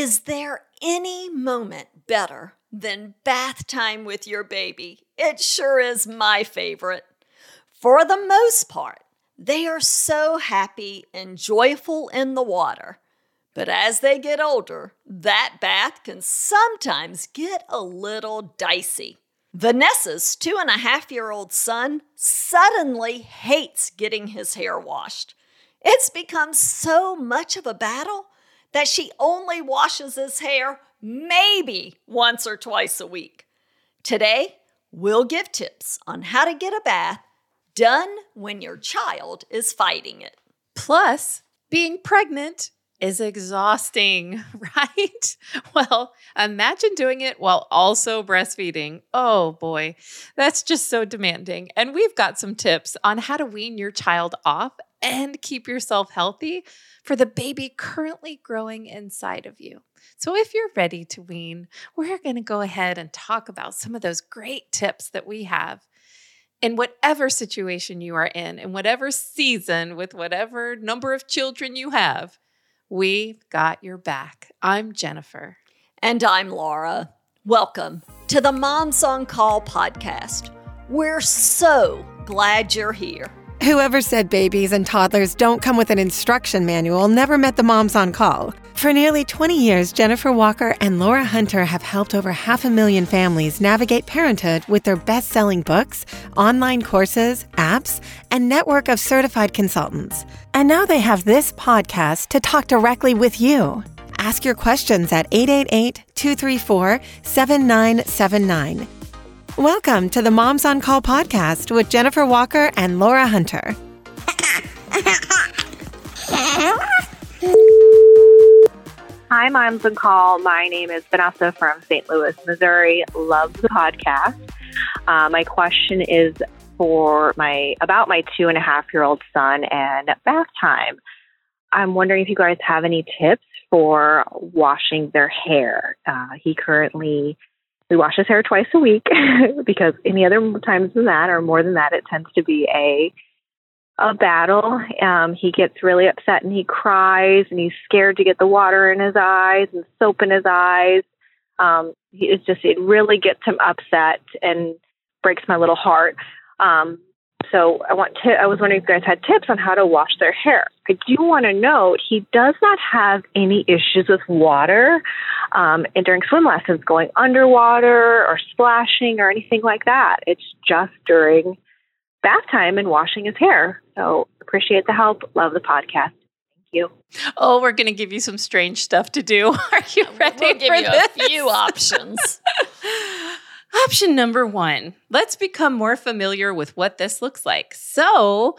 Is there any moment better than bath time with your baby? It sure is my favorite. For the most part, they are so happy and joyful in the water. But as they get older, that bath can sometimes get a little dicey. Vanessa's two and a half year old son suddenly hates getting his hair washed. It's become so much of a battle that she only washes his hair maybe once or twice a week. Today, we'll give tips on how to get a bath done when your child is fighting it. Plus, being pregnant is exhausting, right? Well, imagine doing it while also breastfeeding. Oh boy, that's just so demanding. And we've got some tips on how to wean your child off and keep yourself healthy for the baby currently growing inside of you. So, if you're ready to wean, we're going to go ahead and talk about some of those great tips that we have in whatever situation you are in, in whatever season, with whatever number of children you have. We've got your back. I'm Jennifer. And I'm Laura. Welcome to the Moms on Call podcast. We're so glad you're here. Whoever said babies and toddlers don't come with an instruction manual never met the moms on call. For nearly 20 years, Jennifer Walker and Laura Hunter have helped over half a million families navigate parenthood with their best selling books, online courses, apps, and network of certified consultants. And now they have this podcast to talk directly with you. Ask your questions at 888 234 7979 Welcome to the Moms on Call podcast with Jennifer Walker and Laura Hunter. Hi, Moms on Call. My name is Vanessa from St. Louis, Missouri. Love the podcast. Uh, my question is for my about my two and a half year old son and bath time. I'm wondering if you guys have any tips for washing their hair. Uh, he currently we wash his hair twice a week because any other times than that or more than that, it tends to be a a battle. Um, he gets really upset and he cries and he's scared to get the water in his eyes and soap in his eyes. Um, it's just it really gets him upset and breaks my little heart. Um, so I want to, I was wondering if you guys had tips on how to wash their hair. I do want to note he does not have any issues with water um, and during swim lessons going underwater or splashing or anything like that. It's just during bath time and washing his hair. So appreciate the help. Love the podcast. Thank you. Oh, we're going to give you some strange stuff to do. Are you ready we'll give for you this? a few options. Option number one let's become more familiar with what this looks like. So,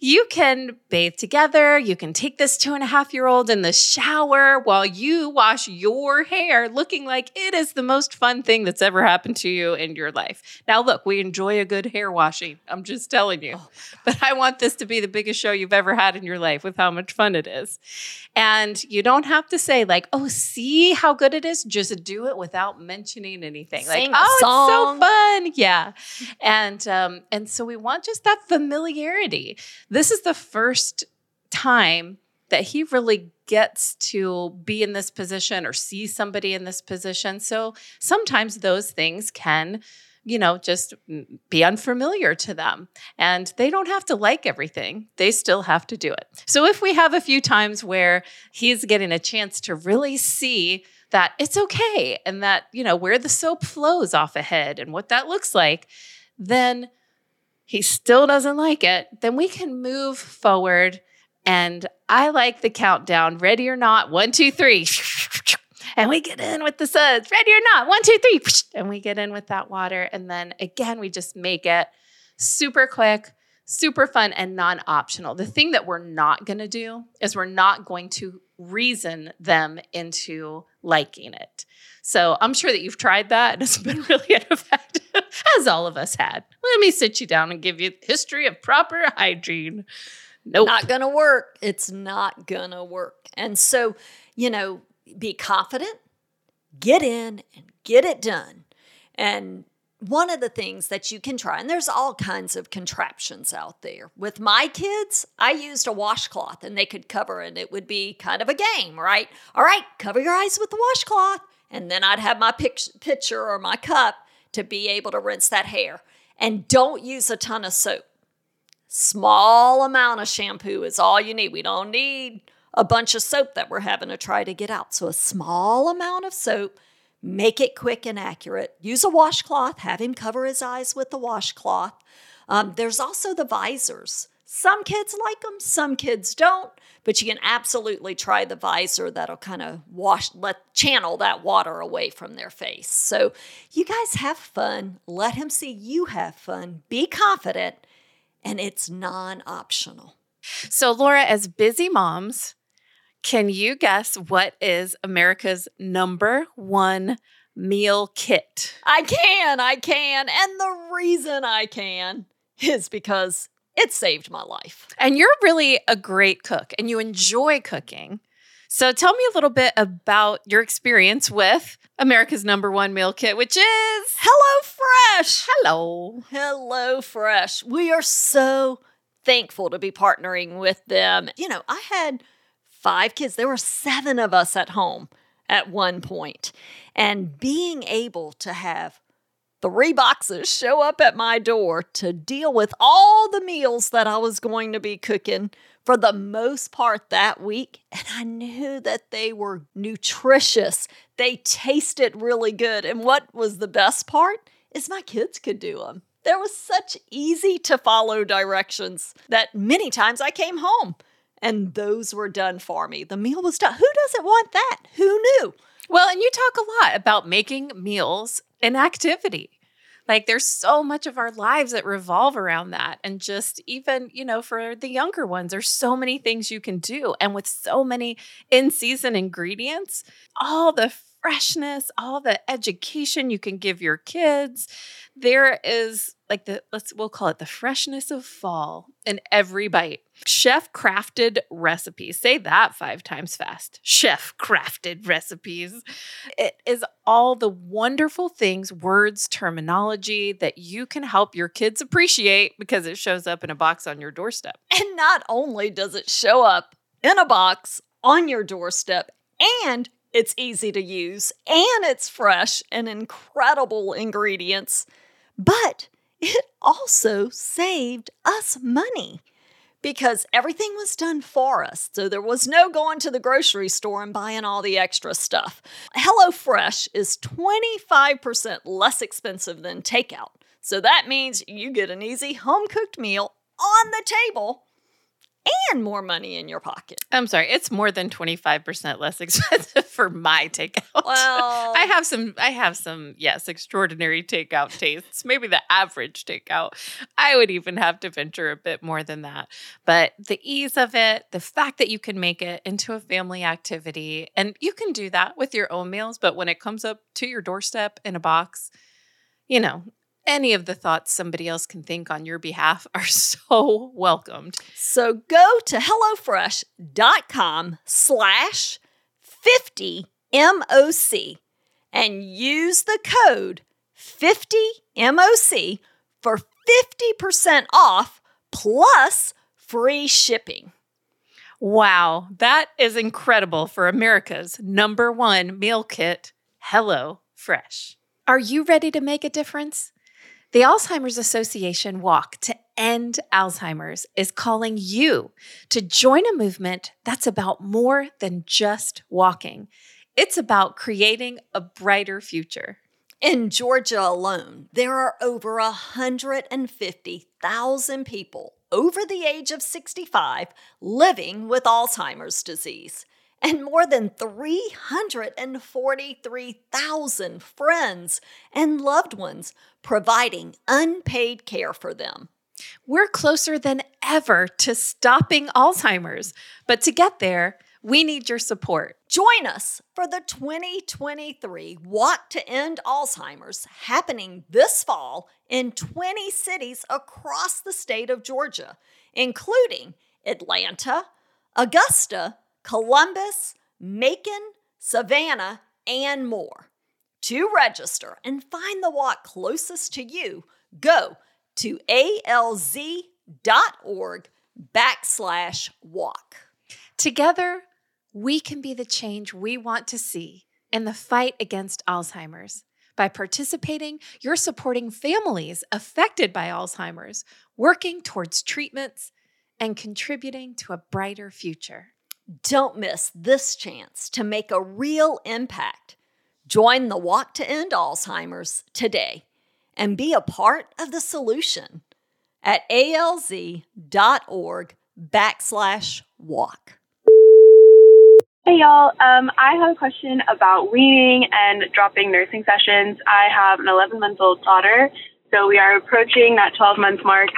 you can bathe together. You can take this two and a half year old in the shower while you wash your hair, looking like it is the most fun thing that's ever happened to you in your life. Now, look, we enjoy a good hair washing. I'm just telling you. Oh, but I want this to be the biggest show you've ever had in your life with how much fun it is. And you don't have to say, like, oh, see how good it is. Just do it without mentioning anything. Sing like, a oh, song. it's so fun. Yeah. And um, and so we want just that familiarity. This is the first time that he really gets to be in this position or see somebody in this position. So sometimes those things can, you know, just be unfamiliar to them. And they don't have to like everything, they still have to do it. So if we have a few times where he's getting a chance to really see that it's okay and that, you know, where the soap flows off a head and what that looks like, then he still doesn't like it, then we can move forward. And I like the countdown ready or not, one, two, three. And we get in with the suds, ready or not, one, two, three. And we get in with that water. And then again, we just make it super quick, super fun, and non optional. The thing that we're not going to do is we're not going to reason them into liking it. So I'm sure that you've tried that and it's been really ineffective, as all of us had. Let me sit you down and give you the history of proper hygiene. Nope. Not going to work. It's not going to work. And so, you know, be confident, get in and get it done. And one of the things that you can try, and there's all kinds of contraptions out there. With my kids, I used a washcloth and they could cover it. It would be kind of a game, right? All right, cover your eyes with the washcloth. And then I'd have my pitcher or my cup to be able to rinse that hair. And don't use a ton of soap. Small amount of shampoo is all you need. We don't need a bunch of soap that we're having to try to get out. So a small amount of soap Make it quick and accurate. Use a washcloth, have him cover his eyes with the washcloth. Um, there's also the visors. Some kids like them, some kids don't, but you can absolutely try the visor that'll kind of wash, let channel that water away from their face. So you guys have fun. Let him see you have fun. Be confident, and it's non optional. So, Laura, as busy moms, can you guess what is America's number one meal kit? I can, I can. And the reason I can is because it saved my life. And you're really a great cook and you enjoy cooking. So tell me a little bit about your experience with America's number one meal kit, which is Hello Fresh. Hello. Hello Fresh. We are so thankful to be partnering with them. You know, I had five kids. There were seven of us at home at one point. And being able to have three boxes show up at my door to deal with all the meals that I was going to be cooking for the most part that week. And I knew that they were nutritious, they tasted really good. And what was the best part is my kids could do them. There was such easy to follow directions that many times I came home and those were done for me. The meal was done. Who doesn't want that? Who knew? Well, and you talk a lot about making meals an activity. Like there's so much of our lives that revolve around that. And just even, you know, for the younger ones, there's so many things you can do. And with so many in season ingredients, all the freshness, all the education you can give your kids. There is like the let's we'll call it the freshness of fall in every bite. Chef crafted recipes. Say that 5 times fast. Chef crafted recipes. It is all the wonderful things, words, terminology that you can help your kids appreciate because it shows up in a box on your doorstep. And not only does it show up in a box on your doorstep and it's easy to use and it's fresh and incredible ingredients, but it also saved us money because everything was done for us. So there was no going to the grocery store and buying all the extra stuff. HelloFresh is 25% less expensive than takeout. So that means you get an easy home cooked meal on the table and more money in your pocket. I'm sorry, it's more than 25% less expensive for my takeout. Well, I have some I have some yes, extraordinary takeout tastes. Maybe the average takeout. I would even have to venture a bit more than that. But the ease of it, the fact that you can make it into a family activity and you can do that with your own meals, but when it comes up to your doorstep in a box, you know, any of the thoughts somebody else can think on your behalf are so welcomed. So go to HelloFresh.com slash 50MOC and use the code 50MOC for 50% off plus free shipping. Wow, that is incredible for America's number one meal kit, Hello Fresh. Are you ready to make a difference? The Alzheimer's Association Walk to End Alzheimer's is calling you to join a movement that's about more than just walking. It's about creating a brighter future. In Georgia alone, there are over 150,000 people over the age of 65 living with Alzheimer's disease and more than 343,000 friends and loved ones providing unpaid care for them. We're closer than ever to stopping Alzheimer's, but to get there, we need your support. Join us for the 2023 Walk to End Alzheimer's happening this fall in 20 cities across the state of Georgia, including Atlanta, Augusta, Columbus, Macon, Savannah, and more. To register and find the walk closest to you, go to alz.org backslash walk. Together, we can be the change we want to see in the fight against Alzheimer's. By participating, you're supporting families affected by Alzheimer's, working towards treatments, and contributing to a brighter future. Don't miss this chance to make a real impact. Join the Walk to End Alzheimer's today and be a part of the solution at alz.org backslash walk. Hey y'all, um, I have a question about weaning and dropping nursing sessions. I have an 11 month old daughter, so we are approaching that 12 month mark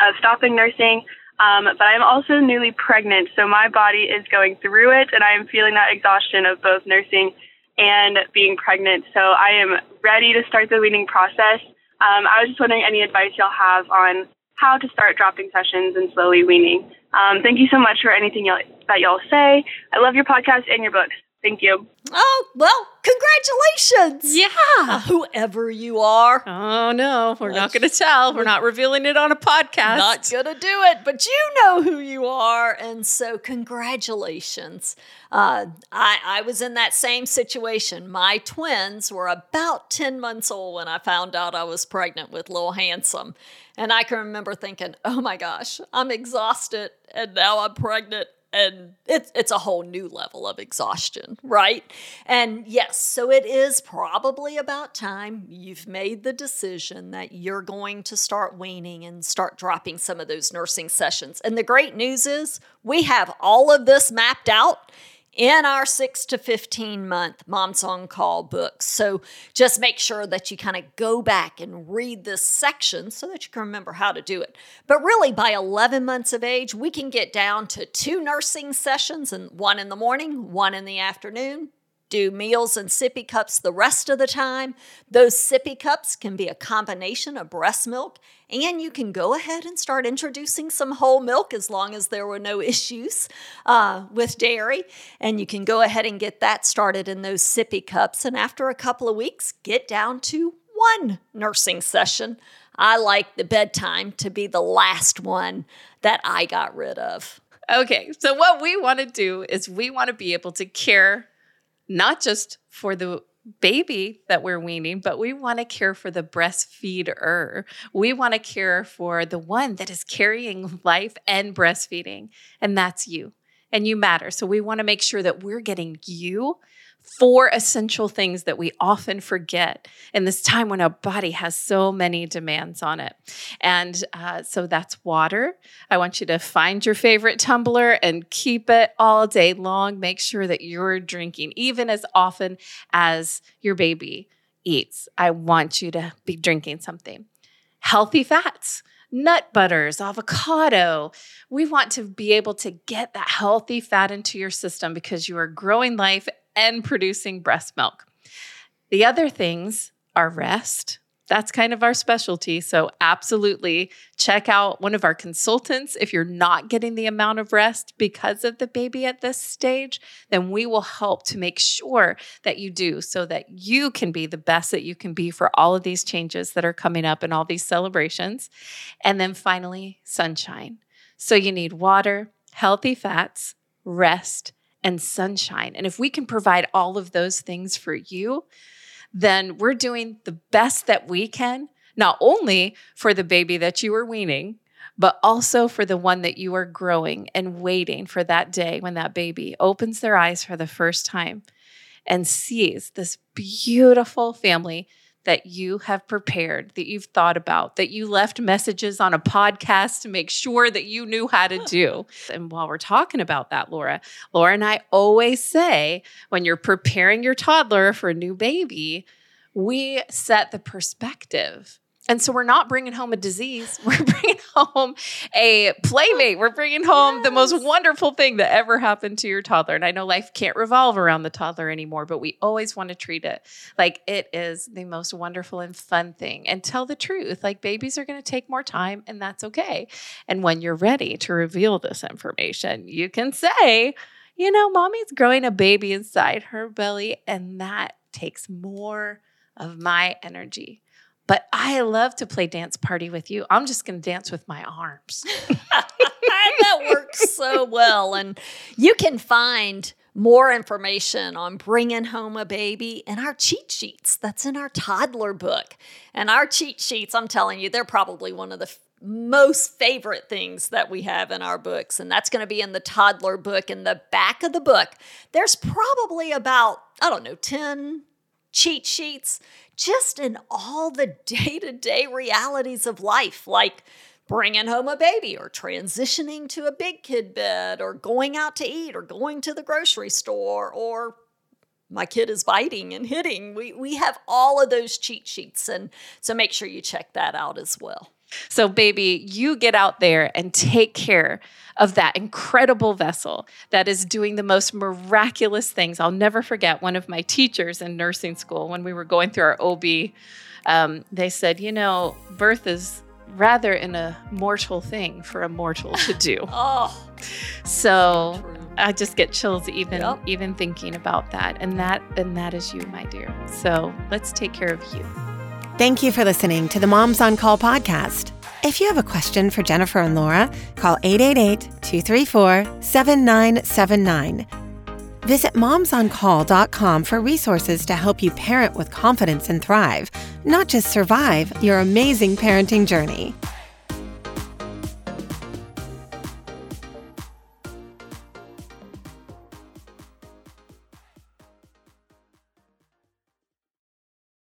of stopping nursing. Um, but I'm also newly pregnant, so my body is going through it, and I am feeling that exhaustion of both nursing and being pregnant. So I am ready to start the weaning process. Um, I was just wondering any advice y'all have on how to start dropping sessions and slowly weaning. Um, thank you so much for anything that y'all say. I love your podcast and your books. Thank you. Oh, well, congratulations. Yeah. Uh, whoever you are. Oh, no, we're not going to tell. We're not revealing it on a podcast. Not gonna do it, but you know who you are, and so congratulations. Uh, I I was in that same situation. My twins were about ten months old when I found out I was pregnant with Lil Handsome, and I can remember thinking, "Oh my gosh, I'm exhausted, and now I'm pregnant." And it's it's a whole new level of exhaustion, right? And yes, so it is probably about time you've made the decision that you're going to start weaning and start dropping some of those nursing sessions. And the great news is we have all of this mapped out in our 6 to 15 month Moms on Call books. So just make sure that you kind of go back and read this section so that you can remember how to do it. But really, by 11 months of age, we can get down to two nursing sessions and one in the morning, one in the afternoon, do meals and sippy cups the rest of the time. Those sippy cups can be a combination of breast milk, and you can go ahead and start introducing some whole milk as long as there were no issues uh, with dairy. And you can go ahead and get that started in those sippy cups. And after a couple of weeks, get down to one nursing session. I like the bedtime to be the last one that I got rid of. Okay, so what we want to do is we want to be able to care not just for the baby that we're weaning, but we want to care for the breastfeeder. We want to care for the one that is carrying life and breastfeeding, and that's you. And you matter. So we want to make sure that we're getting you four essential things that we often forget in this time when our body has so many demands on it. And uh, so that's water. I want you to find your favorite tumbler and keep it all day long. Make sure that you're drinking even as often as your baby eats. I want you to be drinking something. Healthy fats nut butters, avocado. We want to be able to get that healthy fat into your system because you are growing life and producing breast milk. The other things are rest. That's kind of our specialty. So, absolutely check out one of our consultants. If you're not getting the amount of rest because of the baby at this stage, then we will help to make sure that you do so that you can be the best that you can be for all of these changes that are coming up and all these celebrations. And then finally, sunshine. So, you need water, healthy fats, rest, and sunshine. And if we can provide all of those things for you, then we're doing the best that we can, not only for the baby that you are weaning, but also for the one that you are growing and waiting for that day when that baby opens their eyes for the first time and sees this beautiful family that you have prepared, that you've thought about, that you left messages on a podcast to make sure that you knew how to do. and while we're talking about that, Laura, Laura and I always say when you're preparing your toddler for a new baby, we set the perspective and so we're not bringing home a disease. We're bringing home a playmate. We're bringing home yes. the most wonderful thing that ever happened to your toddler. And I know life can't revolve around the toddler anymore, but we always want to treat it like it is the most wonderful and fun thing and tell the truth. Like babies are going to take more time and that's okay. And when you're ready to reveal this information, you can say, you know, mommy's growing a baby inside her belly, and that takes more of my energy. But I love to play dance party with you. I'm just going to dance with my arms. that works so well. And you can find more information on bringing home a baby in our cheat sheets that's in our toddler book. And our cheat sheets, I'm telling you, they're probably one of the f- most favorite things that we have in our books. And that's going to be in the toddler book. In the back of the book, there's probably about, I don't know, 10 cheat sheets just in all the day to day realities of life, like bringing home a baby or transitioning to a big kid bed or going out to eat or going to the grocery store or my kid is biting and hitting. We, we have all of those cheat sheets. And so make sure you check that out as well. So, baby, you get out there and take care of that incredible vessel that is doing the most miraculous things. I'll never forget one of my teachers in nursing school when we were going through our OB. Um, they said, You know, birth is rather in a mortal thing for a mortal to do. oh, so true. I just get chills even Yep. even thinking about that. And that and that is you, my dear. So let's take care of you. Thank you for listening to the Moms on Call podcast. If you have a question for Jennifer and Laura, call 888 234 7979. Visit momsoncall.com for resources to help you parent with confidence and thrive, not just survive your amazing parenting journey.